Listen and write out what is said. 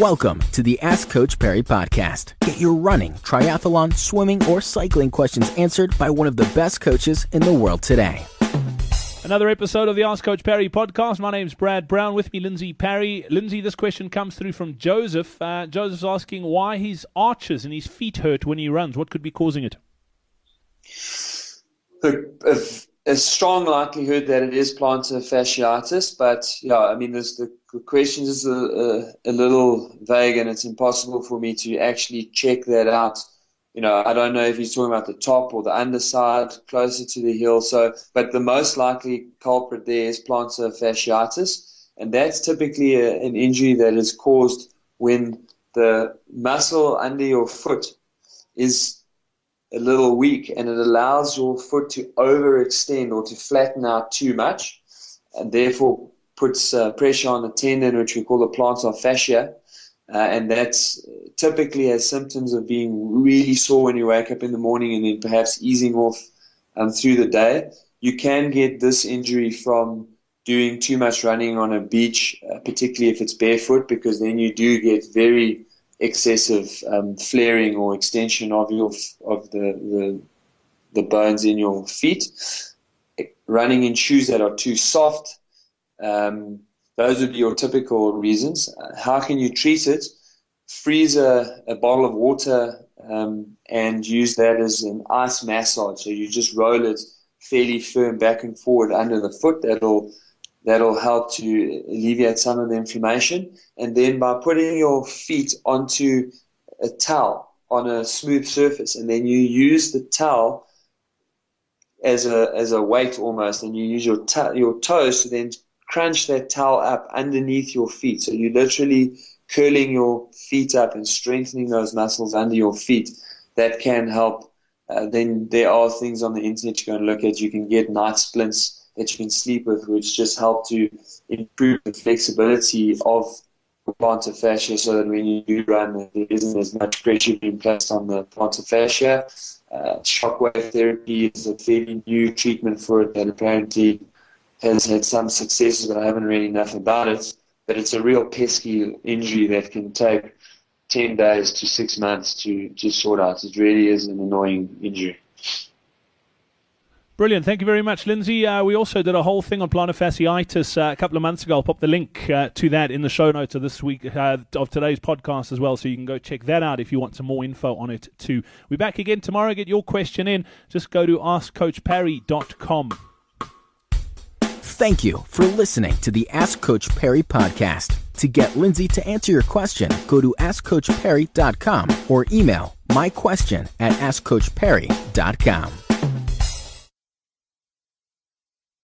Welcome to the Ask Coach Parry podcast. Get your running, triathlon, swimming, or cycling questions answered by one of the best coaches in the world today. Another episode of the Ask Coach Parry podcast. My name's Brad Brown. With me, Lindsay Parry. Lindsay, this question comes through from Joseph. Uh, Joseph's asking why his arches and his feet hurt when he runs. What could be causing it? The, a strong likelihood that it is plantar fasciitis, but yeah, I mean, the question is a, a, a, little vague, and it's impossible for me to actually check that out. You know, I don't know if he's talking about the top or the underside, closer to the heel. So, but the most likely culprit there is plantar fasciitis, and that's typically a, an injury that is caused when the muscle under your foot is a little weak and it allows your foot to overextend or to flatten out too much and therefore puts uh, pressure on the tendon, which we call the plantar fascia. Uh, and that's typically has symptoms of being really sore when you wake up in the morning and then perhaps easing off um, through the day. You can get this injury from doing too much running on a beach, uh, particularly if it's barefoot, because then you do get very excessive um, flaring or extension of your of the, the the bones in your feet. Running in shoes that are too soft, um, those would be your typical reasons. How can you treat it? Freeze a, a bottle of water um, and use that as an ice massage. So you just roll it fairly firm back and forward under the foot. That'll that'll help to alleviate some of the inflammation. And then by putting your feet onto a towel on a smooth surface, and then you use the towel as a as a weight almost, and you use your your toes to then crunch that towel up underneath your feet. So you're literally curling your feet up and strengthening those muscles under your feet. That can help. Uh, then there are things on the internet you can look at. You can get night splints that you can sleep with, which just help to improve the flexibility of the plantar fascia so that when you do run, there isn't as much pressure being placed on the plantar fascia. Uh, shockwave therapy is a fairly new treatment for it that apparently has had some successes, but I haven't read enough about it. But it's a real pesky injury that can take 10 days to six months to, to sort out. It really is an annoying injury. Brilliant. Thank you very much, Lindsay. Uh, we also did a whole thing on plantar fasciitis uh, a couple of months ago. I'll pop the link uh, to that in the show notes of this week uh, of today's podcast as well, so you can go check that out if you want some more info on it too. We're back again tomorrow. Get your question in. Just go to askcoachparry.com. Thank you for listening to the Ask Coach Parry podcast. To get Lindsay to answer your question, go to askcoachparry.com or email my question at askcoachparry.com.